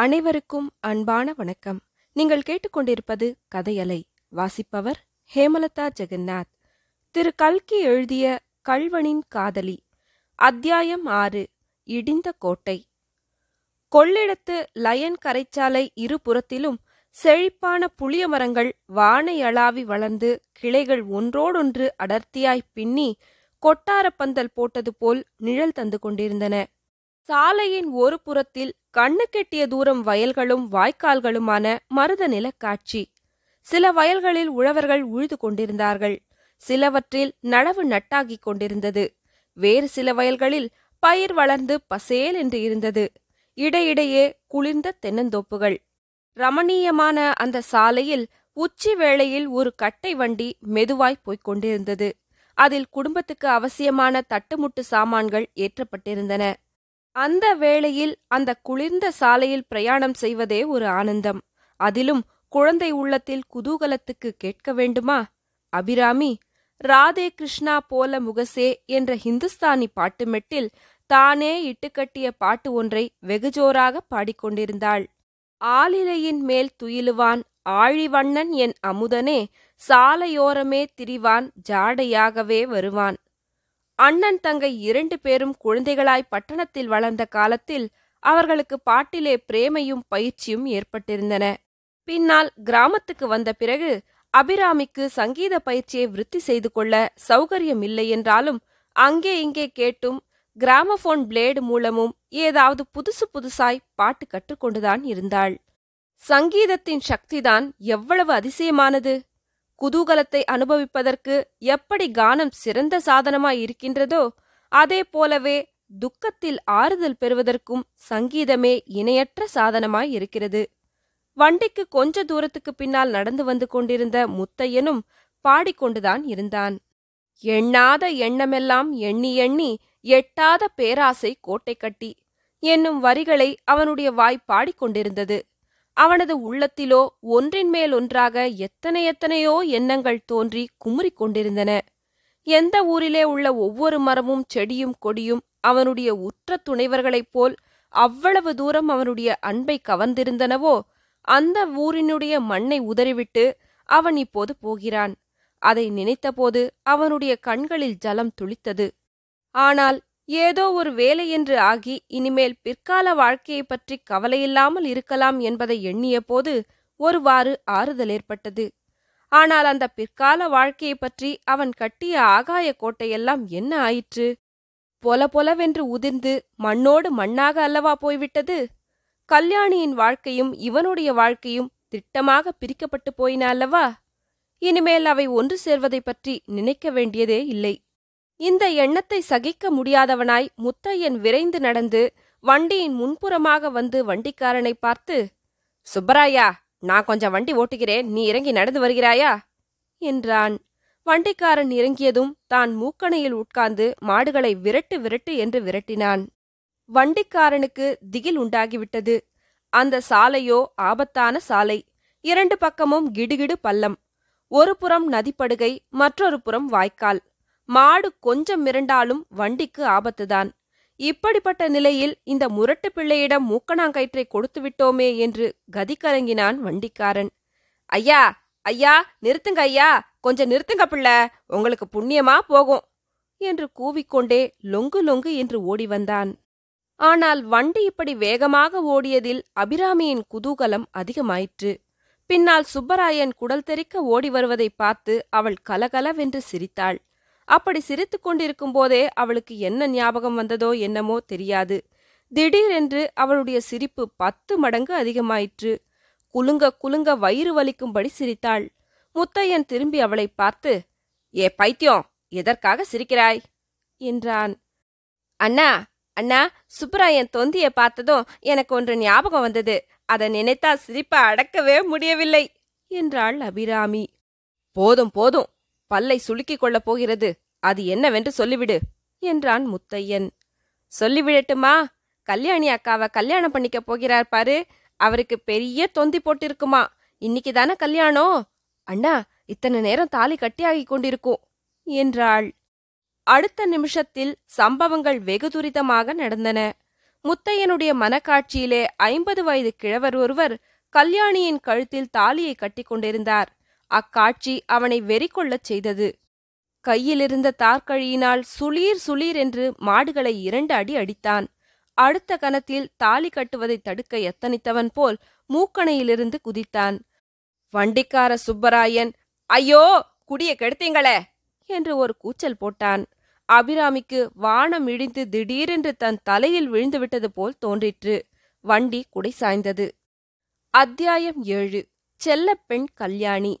அனைவருக்கும் அன்பான வணக்கம். நீங்கள் கேட்டுக்கொண்டிருப்பது கதையலை. வாசிப்பவர் ஹேமலதா ஜெகநாத். திரு. கல்கி எழுதிய கள்வனின் காதலி. அத்தியாயம் ஆறு. இடிந்த கோட்டை. கொள்ளிடத்து லயன் கரைச்சாலை இருபுறத்திலும் செழிப்பான புளிய மரங்கள் வானையளாவி வளர்ந்து கிளைகள் ஒன்றோடொன்று அடர்த்தியாய் பின்னி கொட்டாரப் பந்தல் போட்டது போல் நிழல் தந்து கொண்டிருந்தன. சாலையின் ஒரு புறத்தில் கண்ணுக்கெட்டிய தூரம் வயல்களும் வாய்க்கால்களுமான மருத நிலக்காட்சி சில வயல்களில் உழவர்கள் உழுது கொண்டிருந்தார்கள். சிலவற்றில் நடவு நட்டாகிக் கொண்டிருந்தது. வேறு சில வயல்களில் பயிர் வளர்ந்து பசேல் என்று இருந்தது. இடையிடையே குளிர்ந்த தென்னந்தோப்புகள். ரமணீயமான அந்த சாலையில் உச்சி வேளையில் ஒரு கட்டை வண்டி மெதுவாய் போய்க் கொண்டிருந்தது. அதில் குடும்பத்துக்கு அவசியமான தட்டுமுட்டு சாமான்கள் ஏற்றப்பட்டிருந்தன. அந்த வேளையில் அந்த குளிர்ந்த சாலையில் பிரயாணம் செய்வதே ஒரு ஆனந்தம். அதிலும் குழந்தை உள்ளத்தில் குதூகலத்துக்கு கேட்க வேண்டுமா? அபிராமி ராதே கிருஷ்ணா போல முகசே என்ற ஹிந்துஸ்தானி பாட்டு மெட்டில் தானே இட்டுக்கட்டிய பாட்டு ஒன்றை வெகுஜோராக பாடிக்கொண்டிருந்தாள். ஆலிலையின் மேல் துயிலுவான் ஆழிவண்ணன் என் அமுதனே சாலையோரமே திரிவான் ஜாடையாகவே வருவான். அண்ணன் தங்கை இரண்டு பேரும் குழந்தைகளாய் பட்டணத்தில் வளர்ந்த காலத்தில் அவர்களுக்கு பாட்டிலே பிரேமையும் பயிற்சியும் ஏற்பட்டிருந்தன. பின்னால் கிராமத்துக்கு வந்த பிறகு அபிராமிக்கு சங்கீத பயிற்சியை விருத்தி செய்து கொள்ள சௌகரியம் இல்லை என்றாலும் அங்கே இங்கே கேட்டும் கிராமபோன் பிளேடு மூலமும் ஏதாவது புதுசு புதுசாய் பாட்டு கற்றுக்கொண்டுதான் இருந்தாள். சங்கீதத்தின் சக்திதான் எவ்வளவு அதிசயமானது! குதூகலத்தை அனுபவிப்பதற்கு எப்படி கானம் சிறந்த சாதனமாய் இருக்கின்றதோ அதே போலவே துக்கத்தில் ஆறுதல் பெறுவதற்கும் சங்கீதமே இணையற்ற சாதனமாய் இருக்கிறது. வண்டிக்கு கொஞ்ச தூரத்துக்கு பின்னால் நடந்து வந்து கொண்டிருந்த முத்தையனும் பாடிக்கொண்டுதான் இருந்தான். எண்ணாத எண்ணமெல்லாம் எண்ணி எண்ணி எட்டாத பேராசை கோட்டை கட்டி என்னும் வரிகளை அவனுடைய வாய் பாடிக்கொண்டிருந்தது. அவனது உள்ளத்திலோ ஒன்றின் மேல் ஒன்றாக எத்தனை எத்தனையோ எண்ணங்கள் தோன்றி குமுறிக் கொண்டிருந்தன. எந்த ஊரிலே உள்ள ஒவ்வொரு மரமும் செடியும் கொடியும் அவனுடைய உற்ற துணைவர்களைப் போல் அவ்வளவு தூரம் அவனுடைய அன்பை கவர்ந்திருந்தனவோ அந்த ஊரினுடைய மண்ணை உதறிவிட்டு அவன் இப்போது போகிறான். அதை நினைத்தபோது அவனுடைய கண்களில் ஜலம் துளித்தது. ஆனால் ஏதோ ஒரு வேலை என்று ஆகி இனிமேல் பிற்கால வாழ்க்கையை பற்றி கவலையில்லாமல் இருக்கலாம் என்பதை எண்ணிய போது ஒருவாறு ஆறுதல் ஏற்பட்டது. ஆனால் அந்த பிற்கால வாழ்க்கையை பற்றி அவன் கட்டிய ஆகாய கோட்டையெல்லாம் என்ன ஆயிற்று? பொல பொலவென்று உதிர்ந்து மண்ணோடு மண்ணாக அல்லவா போய்விட்டது? கல்யாணியின் வாழ்க்கையும் இவனுடைய வாழ்க்கையும் திட்டமாக பிரிக்கப்பட்டு போயின அல்லவா? இனிமேல் அவை ஒன்று சேர்வதைப் பற்றி நினைக்க வேண்டியதே இல்லை. இந்த எண்ணத்தை சகிக்க முடியாதவனாய் முத்தையன் விரைந்து நடந்து வண்டியின் முன்புறமாக வந்து வண்டிக்காரனை பார்த்து சுப்பராயா நான் கொஞ்சம் வண்டி ஓட்டுகிறேன். நீ இறங்கி நடந்து வருகிறாயா? என்றான். வண்டிக்காரன் இறங்கியதும் தான் மூக்கணையில் உட்கார்ந்து மாடுகளை விரட்டு விரட்டு என்று விரட்டினான். வண்டிக்காரனுக்கு திகில் உண்டாகிவிட்டது. அந்த சாலையோ ஆபத்தான சாலை. இரண்டு பக்கமும் கிடுகிடு பள்ளம். ஒரு புறம் நதிப்படுகை மற்றொரு புறம் வாய்க்கால். மாடு கொஞ்சம் மிரண்டாலும் வண்டிக்கு ஆபத்துதான். இப்படிப்பட்ட நிலையில் இந்த முரட்டு பிள்ளையிடம் மூக்கணாங்கயிற்றை கொடுத்து விட்டோமே என்று கதி கலங்கினான் வண்டிக்காரன். ஐயா ஐயா நிறுத்துங்க ஐயா கொஞ்சம் நிறுத்துங்க பிள்ளை உங்களுக்கு புண்ணியமா போகும் என்று கூவிக்கொண்டே லொங்கு லொங்கு என்று ஓடி வந்தான். ஆனால் வண்டி இப்படி வேகமாக ஓடியதில் அபிராமியின் குதூகலம் அதிகமாயிற்று. பின்னால் சுப்பராயன் குடல் தெறிக்க ஓடி வருவதை பார்த்து அவள் கலகலவென்று சிரித்தாள். அப்படி சிரித்துக் கொண்டிருக்கும் போதே அவளுக்கு என்ன ஞாபகம் வந்ததோ என்னமோ தெரியாது. திடீரென்று அவளுடைய சிரிப்பு பத்து மடங்கு அதிகமாயிற்று. குலுங்க குலுங்க வயிறு வலிக்கும்படி சிரித்தாள். முத்தையன் திரும்பி அவளை பார்த்து ஏ பைத்தியம் எதற்காக சிரிக்கிறாய்? என்றான். அண்ணா அண்ணா சுப்பராயன் தொந்தியை பார்த்ததும் எனக்கு ஒன்று ஞாபகம் வந்தது. அதை நினைத்தா சிரிப்பை அடக்கவே முடியவில்லை என்றாள் அபிராமி. போதும் போதும் பல்லை சுளுக்கிக் கொள்ளப் போகிறது. அது என்னவென்று சொல்லிவிடு என்றான் முத்தையன். சொல்லிவிடட்டுமா? கல்யாணி அக்காவை கல்யாணம் பண்ணிக்க போகிறார் பாரு. அவருக்கு பெரிய தொந்தி போட்டிருக்குமா. இன்னைக்கு தானே கல்யாணம் அண்ணா இத்தனை நேரம் தாலி கட்டியாகி கொண்டிருக்கும் என்றாள். அடுத்த நிமிஷத்தில் சம்பவங்கள் வெகு துரிதமாக நடந்தன. முத்தையனுடைய மனக்காட்சியிலே ஐம்பது வயது கிழவர் ஒருவர் கல்யாணியின் கழுத்தில் தாலியை கட்டிக் கொண்டிருந்தார். அக்காட்சி அவனை வெறி கொள்ளச் செய்தது. கையிலிருந்த தார்கழியினால் சுளீர் சுளீர் என்று மாடுகளை இரண்டு அடி அடித்தான். அடுத்த கணத்தில் தாலி கட்டுவதை தடுக்க எத்தனித்தவன் போல் மூக்கணையிலிருந்து குதித்தான். வண்டிக்கார சுப்பராயன் ஐயோ குடிய கெடுத்தீங்களே! என்று ஒரு கூச்சல் போட்டான். அபிராமிக்கு வானம் இடிந்து திடீரென்று தன் தலையில் விழுந்துவிட்டது போல் தோன்றிற்று. வண்டி குடை சாய்ந்தது. அத்தியாயம் ஏழு. செல்லப்பெண் கல்யாணி.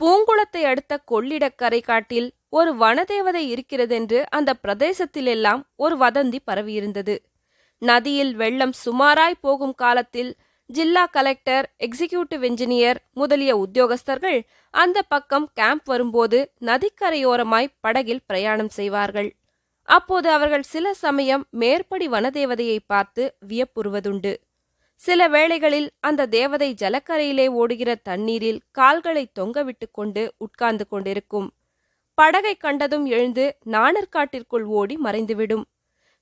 பூங்குளத்தை அடுத்த கொள்ளிடக்கரை காட்டில் ஒரு வனதேவதை இருக்கிறதென்று அந்த பிரதேசத்திலெல்லாம் ஒரு வதந்தி பரவியிருந்தது. நதியில் வெள்ளம் சுமாராய் போகும் காலத்தில் ஜில்லா கலெக்டர் எக்ஸிகியூட்டிவ் என்ஜினியர் முதலிய உத்தியோகஸ்தர்கள் அந்த பக்கம் கேம்ப் வரும்போது நதிக்கரையோரமாய் படகில் பிரயாணம் செய்வார்கள். அப்போது அவர்கள் சில சமயம் மேற்படி வனதேவதையை பார்த்து வியப்புறுவதுண்டு. சில வேளைகளில் அந்த தேவதை ஜலக்கரையிலே ஓடுகிற தண்ணீரில் கால்களை தொங்கவிட்டுக் கொண்டு உட்கார்ந்து கொண்டிருக்கும். படகை கண்டதும் எழுந்து நாணற்காட்டிற்குள் ஓடி மறைந்துவிடும்.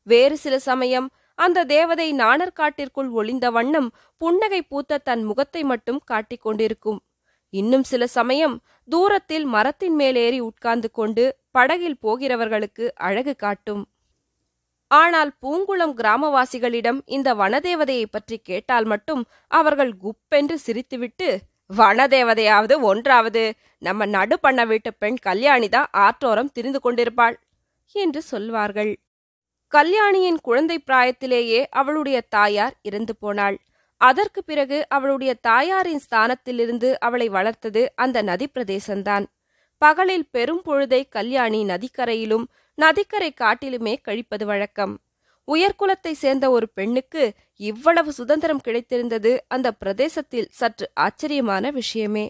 வேறு சில சமயம் அந்த தேவதை நாணற்காட்டிற்குள் ஒளிந்த வண்ணம் புன்னகை பூத்த தன் முகத்தை மட்டும் காட்டிக் கொண்டிருக்கும். இன்னும் சில சமயம் தூரத்தில் மரத்தின் மேலேறி உட்கார்ந்து கொண்டு படகில் போகிறவர்களுக்கு அழகு காட்டும். ஆனால் பூங்குளம் கிராமவாசிகளிடம் இந்த வனதேவதையை பற்றி கேட்டால் மட்டும் அவர்கள் குப்பென்று சிரித்துவிட்டு வனதேவதையாவது ஒன்றாவது. நம்ம நடு பண்ண வீட்டு பெண் கல்யாணிதான் ஆற்றோரம் திரிந்து கொண்டிருப்பாள் என்று சொல்வார்கள். கல்யாணியின் குழந்தை பிராயத்திலேயே அவளுடைய தாயார் இறந்து போனாள். அதற்கு பிறகு அவளுடைய தாயாரின் ஸ்தானத்திலிருந்து அவளை வளர்த்தது அந்த நதி பிரதேசம்தான் பகலில் பெரும் பொழுதை கல்யாணி நதிக்கரையிலும் நதிக்கரை காட்டிலுமே கழிப்பது வழக்கம். உயர்குலத்தை சேர்ந்த ஒரு பெண்ணுக்கு இவ்வளவு சுதந்திரம் கிடைத்திருந்தது அந்த பிரதேசத்தில் சற்று ஆச்சரியமான விஷயமே.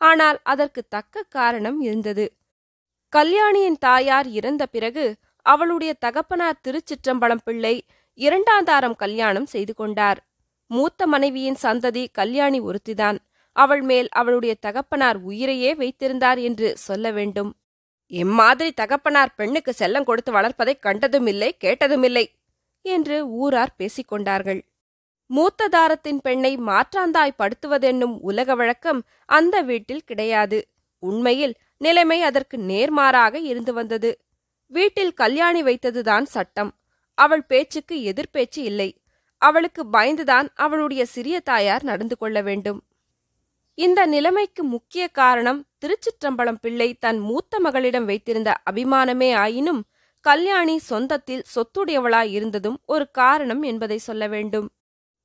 ஆனால் அதற்கு தக்க காரணம் இருந்தது. கல்யாணியின் தாயார் இறந்த பிறகு அவளுடைய தகப்பனார் திருச்சிற்றம்பலம் பிள்ளை இரண்டாந்தாரம் கல்யாணம் செய்து கொண்டார். மூத்த மனைவியின் சந்ததி கல்யாணி ஒருத்திதான். அவள் மேல் அவளுடைய தகப்பனார் உயிரையே வைத்திருந்தார் என்று சொல்ல வேண்டும். இம்மாதிரி தகப்பனார் பெண்ணுக்கு செல்லம் கொடுத்து வளர்ப்பதை கண்டதுமில்லை கேட்டதுமில்லை என்று ஊரார் பேசிக் கொண்டார்கள். மூத்த தாரத்தின் பெண்ணை மாற்றாந்தாய் படுத்துவதென்னும் உலக வழக்கம் அந்த வீட்டில் கிடையாது. உண்மையில் நிலைமை அதற்கு நேர்மாறாக இருந்து வந்தது. வீட்டில் கல்யாணி வைத்ததுதான் சட்டம். அவள் பேச்சுக்கு எதிர்பேச்சு இல்லை. அவளுக்கு பயந்துதான் அவளுடைய சிறிய தாயார் நடந்து கொள்ள வேண்டும். இந்த நிலைமைக்கு முக்கிய காரணம் திருச்சிற்றம்பலம் பிள்ளை தன் மூத்த மகளிடம் வைத்திருந்த அபிமானமே ஆயினும் கல்யாணி சொந்தத்தில் சொத்துடையவளாய் இருந்ததும் ஒரு காரணம் என்பதை சொல்ல வேண்டும்.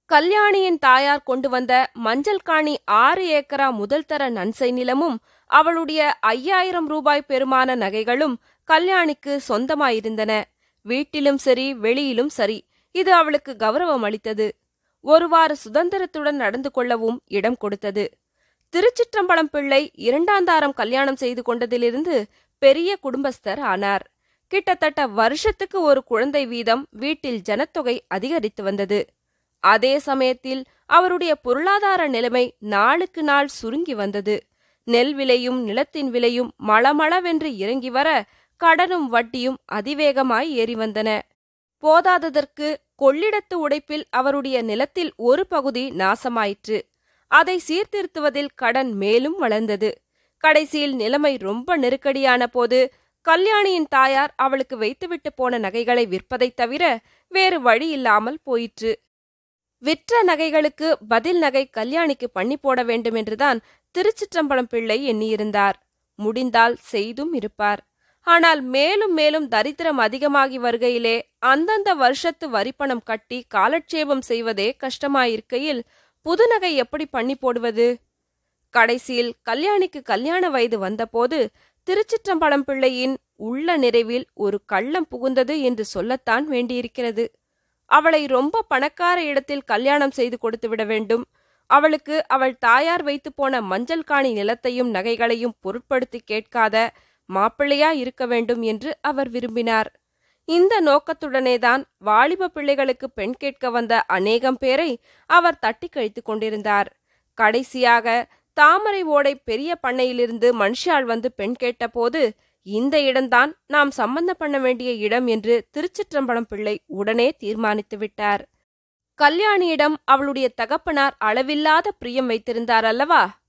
கல்யாணியின் தாயார் கொண்டு வந்த மஞ்சள் காணி ஆறு ஏக்கரா முதல் தர நன்சை நிலமும் அவளுடைய ஐயாயிரம் ரூபாய் பெருமான நகைகளும் கல்யாணிக்கு சொந்தமாயிருந்தன. வீட்டிலும் சரி வெளியிலும் சரி இது அவளுக்கு கௌரவம் அளித்தது. ஒருவாறு சுதந்திரத்துடன் நடந்து கொள்ளவும் இடம் கொடுத்தது. திருச்சிற்றம்பலம் பிள்ளை இரண்டாந்தாரம் கல்யாணம் செய்து கொண்டதிலிருந்து பெரிய குடும்பஸ்தர் ஆனார். கிட்டத்தட்ட வருஷத்துக்கு ஒரு குழந்தை வீதம் வீட்டில் ஜனத்தொகை அதிகரித்து வந்தது. அதே சமயத்தில் அவருடைய பொருளாதார நிலைமை நாளுக்கு நாள் சுருங்கி வந்தது. நெல் விலையும் நிலத்தின் விலையும் மளமளவென்று இறங்கி வர கடனும் வட்டியும் அதிவேகமாய் ஏறி வந்தன. போதாததற்கு கொள்ளிடத்து உடைப்பில் அவருடைய நிலத்தில் ஒரு பகுதி நாசமாயிற்று. அதை சீர்திருத்துவதில் கடன் மேலும் வளர்ந்தது. கடைசியில் நிலைமை ரொம்ப நெருக்கடியான போது கல்யாணியின் தாயார் அவளுக்கு வைத்துவிட்டு போன நகைகளை விற்பதைத் தவிர வேறு வழி இல்லாமல் போயிற்று. விற்ற நகைகளுக்கு பதில் நகை கல்யாணிக்கு பண்ணி போட வேண்டும் என்றுதான் திருச்சிற்றம்பலம் பிள்ளை எண்ணியிருந்தார். முடிந்தால் செய்தும் இருப்பார். ஆனால் மேலும் மேலும் தரித்திரம் அதிகமாகி வருகையிலே அந்தந்த வருஷத்து வரிப்பணம் கட்டி காலட்சேபம் செய்வதே கஷ்டமாயிருக்கையில் புதுநகை எப்படி பண்ணி போடுவது? கடைசியில் கல்யாணிக்கு கல்யாண வயது வந்தபோது திருச்சிற்றம்பலம் பிள்ளையின் உள்ள நிறைவில் ஒரு கள்ளம் புகுந்தது என்று சொல்லத்தான் வேண்டியிருக்கிறது. அவளை ரொம்ப பணக்கார இடத்தில் கல்யாணம் செய்து கொடுத்து விட வேண்டும். அவளுக்கு அவள் தாயார் வைத்து போன மஞ்சள் காணி நிலத்தையும் நகைகளையும் பொருட்படுத்தி கேட்காத மாப்பிள்ளையா இருக்க வேண்டும் என்று அவர் விரும்பினார். இந்த நோக்கத்துடனேதான் வாலிப பிள்ளைகளுக்கு பெண் கேட்க வந்த அநேகம் பேரை அவர் தட்டி கழித்துக் கொண்டிருந்தார். கடைசியாக தாமரை ஓடை பெரிய பண்ணையிலிருந்து மனுஷால் வந்து பெண் கேட்டபோது இந்த இடம்தான் நாம் சம்பந்தம் பண்ண வேண்டிய இடம் என்று திருச்சிற்றம்பலம் பிள்ளை உடனே தீர்மானித்து விட்டார். கல்யாணியிடம் அவளுடைய தகப்பனார் அளவில்லாத பிரியம் வைத்திருந்தார் அல்லவா?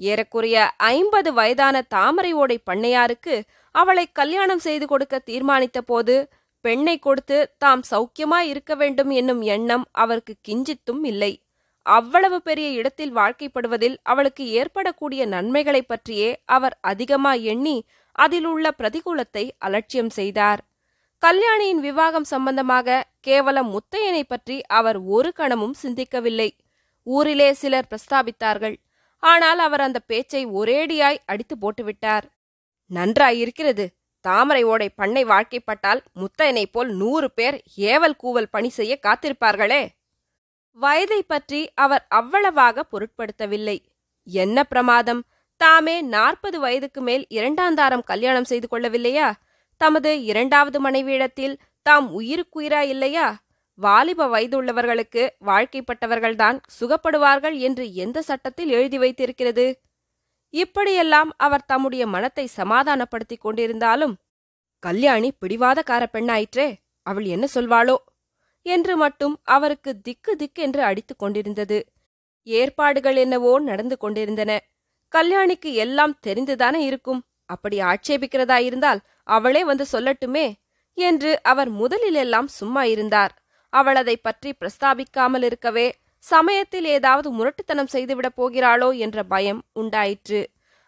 ஏறக்குறைய ஐம்பது வயதான தாமரை ஓடை பண்ணையாருக்கு அவளை கல்யாணம் செய்து கொடுக்க தீர்மானித்த போது பெண்ணை கொடுத்து தாம் சௌக்கியமாய் இருக்க வேண்டும் என்னும் எண்ணம் அவருக்கு கிஞ்சித்தும் இல்லை. அவ்வளவு பெரிய இடத்தில் வாழ்க்கைப்படுவதில் அவளுக்கு ஏற்படக்கூடிய நன்மைகளைப் பற்றியே அவர் அதிகமாய் எண்ணி அதில் உள்ள பிரதிகூலத்தை அலட்சியம் செய்தார். கல்யாணியின் விவாகம் சம்பந்தமாக கேவலம் முத்தையனை பற்றி அவர் ஒரு கணமும் சிந்திக்கவில்லை. ஊரிலே சிலர் பிரஸ்தாபித்தார்கள். ஆனால் அவர் அந்த பேச்சை ஒரேடியாய் அடித்து போட்டுவிட்டார். நன்றாயிருக்கிறது. தாமரை ஓடை பண்ணை வாழ்க்கைப்பட்டால் முத்தையனைப் போல் நூறு பேர் ஏவல் கூவல் பணி செய்ய காத்திருப்பார்களே. வயதை பற்றி அவர் அவ்வளவாக பொருட்படுத்தவில்லை. என்ன பிரமாதம்? தாமே நாற்பது வயதுக்கு மேல் இரண்டாந்தாரம் கல்யாணம் செய்து கொள்ளவில்லையா? தமது இரண்டாவது மனைவியிடத்தில் தாம் உயிருக்குயிரா இல்லையா? வாலிப வயதுள்ளவர்களுக்கு வாழ்க்கைப்பட்டவர்கள்தான் சுகப்படுவார்கள் என்று எந்த சட்டத்தில் எழுதி வைத்திருக்கிறது? இப்படியெல்லாம் அவர் தம்முடைய மனத்தை சமாதானப்படுத்திக் கொண்டிருந்தாலும் கல்யாணி பிடிவாதக்கார பெண்ணாயிற்றே அவள் என்ன சொல்வாளோ? என்று மட்டும் அவருக்கு திக்கு திக்கென்று அடித்துக் கொண்டிருந்தது. ஏற்பாடுகள் என்னவோ நடந்து கொண்டிருந்தன. கல்யாணிக்கு எல்லாம் தெரிந்துதானே இருக்கும். அப்படி ஆட்சேபிக்கிறதா இருந்தால் அவளே வந்து சொல்லட்டுமே என்று அவர் முதலிலெல்லாம் சும்மா இருந்தார். அவள் அதை பற்றி பிரஸ்தாபிக்காமல் இருக்கவே சமயத்தில் ஏதாவது முரட்டுத்தனம் செய்துவிடப் போகிறாளோ என்ற பயம் உண்டாயிற்று.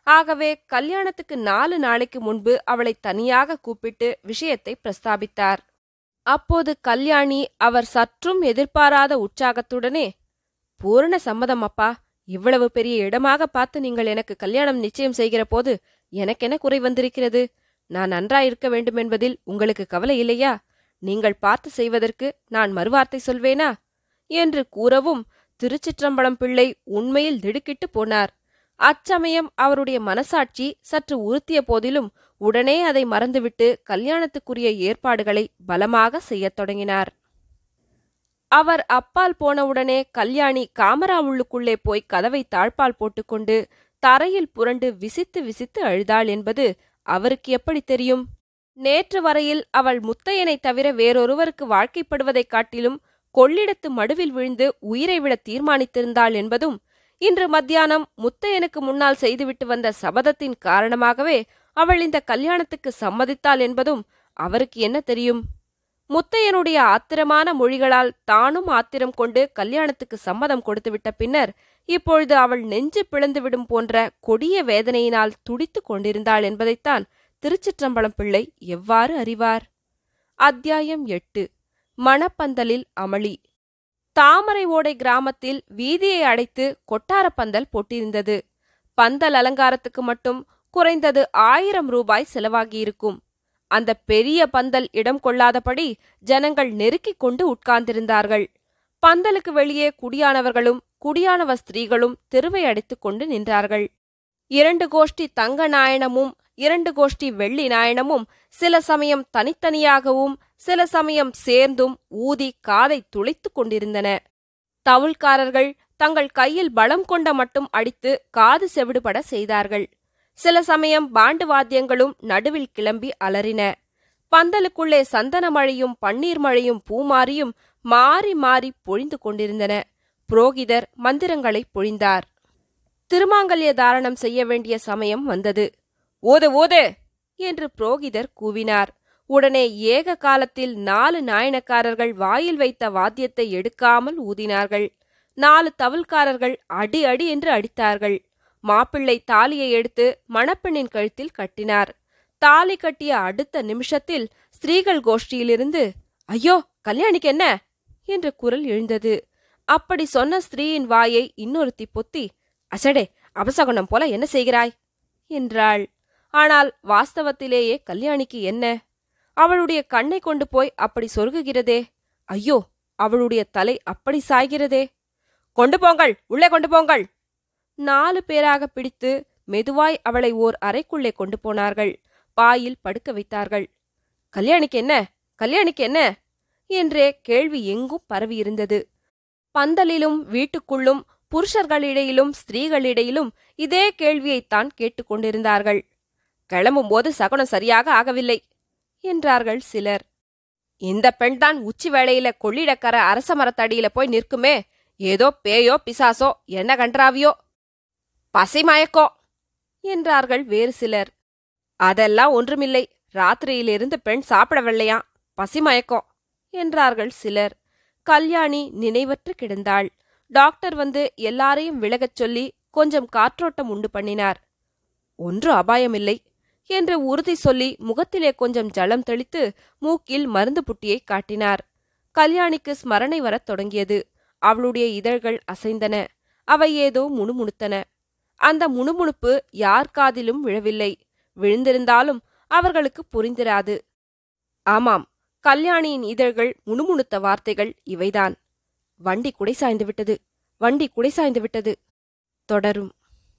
ஆகவே கல்யாணத்துக்கு நாலு நாளைக்கு முன்பு அவளை தனியாக கூப்பிட்டு விஷயத்தை பிரஸ்தாபித்தார். அப்போது கல்யாணி அவர் சற்றும் எதிர்பாராத உற்சாகத்துடனே பூரண சம்மதம் அப்பா. இவ்வளவு பெரிய இடமாக பார்த்து நீங்கள் எனக்கு கல்யாணம் நிச்சயம் செய்கிற போது எனக்கென குறை வந்திருக்கிறது? நான் நன்றாயிருக்க வேண்டுமென்பதில் உங்களுக்கு கவலை இல்லையா? நீங்கள் பார்த்து செய்வதற்கு நான் மறுவார்த்தை சொல்வேனா? என்று கூறவும் திருச்சிற்றம்பலம் பிள்ளை உண்மையில் திடுக்கிட்டு போனார். அச்சமயம் அவருடைய மனசாட்சி சற்று உறுத்திய போதிலும் உடனே அதை மறந்துவிட்டு கல்யாணத்துக்குரிய ஏற்பாடுகளை பலமாக செய்யத் தொடங்கினார். அவர் அப்பால் போனவுடனே கல்யாணி காமரா உள்ளுக்குள்ளே போய் கதவை தாழ்பால் போட்டுக்கொண்டு தரையில் புரண்டு விசித்து விசித்து அழுதாள் என்பது அவருக்கு எப்படி தெரியும்? நேற்று வரையில் அவள் முத்தையனைத் தவிர வேறொருவருக்கு வாழ்க்கைப்படுவதைக் காட்டிலும் கொள்ளிடத்து மடுவில் விழுந்து உயிரை விட தீர்மானித்திருந்தாள் என்பதும் இன்று மத்தியானம் முத்தையனுக்கு முன்னால் செய்துவிட்டு வந்த சபதத்தின் காரணமாகவே அவள் இந்த கல்யாணத்துக்கு சம்மதித்தாள் என்பதும் அவருக்கு என்ன தெரியும்? முத்தையனுடைய ஆத்திரமான மொழிகளால் தானும் ஆத்திரம் கொண்டு கல்யாணத்துக்கு சம்மதம் கொடுத்துவிட்ட பின்னர் இப்பொழுது அவள் நெஞ்சு பிளந்துவிடும் போன்ற கொடிய வேதனையினால் துடித்துக் கொண்டிருந்தாள் என்பதைத்தான் திருச்சிற்றம்பலம் பிள்ளை எவ்வாறு அறிவார்? அத்தியாயம் எட்டு. மணப்பந்தலில் அமளி. தாமரை ஓடை கிராமத்தில் வீதியை அடைத்து கொட்டாரப்பந்தல் போட்டிருந்தது. பந்தல் அலங்காரத்துக்கு மட்டும் குறைந்தது ஆயிரம் ரூபாய் செலவாகியிருக்கும். அந்த பெரிய பந்தல் இடம் கொள்ளாதபடி ஜனங்கள் நெருக்கிக் கொண்டு உட்கார்ந்திருந்தார்கள். பந்தலுக்கு வெளியே குடியானவர்களும் குடியானவ ஸ்திரீகளும் தெருவை அடைத்துக் கொண்டு நின்றார்கள். இரண்டு கோஷ்டி தங்க நாயனமும் இரண்டு கோஷ்டி வெள்ளி நாயனமும் சில சமயம் தனித்தனியாகவும் சில சமயம் சேர்ந்தும் ஊதி காதை துளைத்துக் கொண்டிருந்தன. தவுள்காரர்கள் தங்கள் கையில் பலம் கொண்ட மட்டும் அடித்து காது செவிடுபட செய்தார்கள். சில சமயம் பாண்டு வாத்தியங்களும் நடுவில் கிளம்பி அலறின. பந்தலுக்குள்ளே சந்தன மழையும் பன்னீர் மழையும் பூமாரியும் மாறி மாறி பொழிந்து கொண்டிருந்தன. புரோகிதர் மந்திரங்களை பொழிந்தார். திருமாங்கல்ய தாரணம் செய்ய வேண்டிய சமயம் வந்தது. ஓது ஓது! என்று புரோகிதர் கூவினார். உடனே ஏக காலத்தில் நாலு நாயனக்காரர்கள் வாயில் வைத்த வாத்தியத்தை எடுக்காமல் ஊதினார்கள். நாலு தவில்காரர்கள் அடி அடி என்று அடித்தார்கள். மாப்பிள்ளை தாலியை எடுத்து மணப்பெண்ணின் கழுத்தில் கட்டினார். தாலி கட்டிய அடுத்த நிமிஷத்தில் ஸ்திரீகள் கோஷ்டியிலிருந்து ஐயோ கல்யாணிக்கு என்ன? என்ற குரல் எழுந்தது. அப்படி சொன்ன ஸ்திரீயின் வாயை இன்னொருத்தி பொத்தி அசடே அபசகுணம் போல என்ன செய்கிறாய்? என்றாள். ஆனால் வாஸ்தவத்திலேயே கல்யாணிக்கு என்ன? அவளுடைய கண்ணை கொண்டு போய் அப்படி சொருகுகிறதே. ஐயோ அவளுடைய தலை அப்படி சாய்கிறதே. கொண்டு போங்கள் உள்ளே கொண்டு போங்கள். நாலு பேராக பிடித்து மெதுவாய் அவளை ஓர் அறைக்குள்ளே கொண்டு போனார்கள். பாயில் படுக்க வைத்தார்கள். கல்யாணிக்கு என்ன? கல்யாணிக்கு என்ன? என்றே கேள்வி எங்கும் பரவியிருந்தது. பந்தலிலும் வீட்டுக்குள்ளும் புருஷர்களிடையிலும் ஸ்திரீகளிடையிலும் இதே கேள்வியைத்தான் கேட்டுக்கொண்டிருந்தார்கள் கிளம்பும்போது சகுனம் சரியாக ஆகவில்லை என்றார்கள் சிலர். இந்த பெண்தான் உச்சி வேளையில கொள்ளிடக்கர அரச மரத்தடியில போய் நிற்குமே ஏதோ பேயோ பிசாசோ என்ன கன்றாவியோ? பசிமயக்கோ என்றார்கள் வேறு சிலர். அதெல்லாம் ஒன்றுமில்லை ராத்திரியிலிருந்து பெண் சாப்பிடவில்லையாம் பசிமயக்கம் என்றார்கள் சிலர். கல்யாணி நினைவற்று கிடந்தாள். டாக்டர் வந்து எல்லாரையும் விலகச் சொல்லி கொஞ்சம் காற்றோட்டம் உண்டு பண்ணினார். ஒன்று அபாயமில்லை என்று உறுதி சொல்லி முகத்திலே கொஞ்சம் ஜலம் தெளித்து மூக்கில் மருந்து புட்டியை காட்டினார். கல்யாணிக்கு ஸ்மரணை வரத் தொடங்கியது. அவளுடைய இதழ்கள் அசைந்தன. அவை ஏதோ முணுமுணுத்தன. அந்த முணுமுணுப்பு யார் காதிலும் விழவில்லை. விழுந்திருந்தாலும் அவர்களுக்கு புரிந்திராது. ஆமாம் கல்யாணியின் இதழ்கள் முணுமுணுத்த வார்த்தைகள் இவைதான். வண்டி குடை சாய்ந்து விட்டது. வண்டி குடை சாய்ந்து விட்டது. தொடரும்.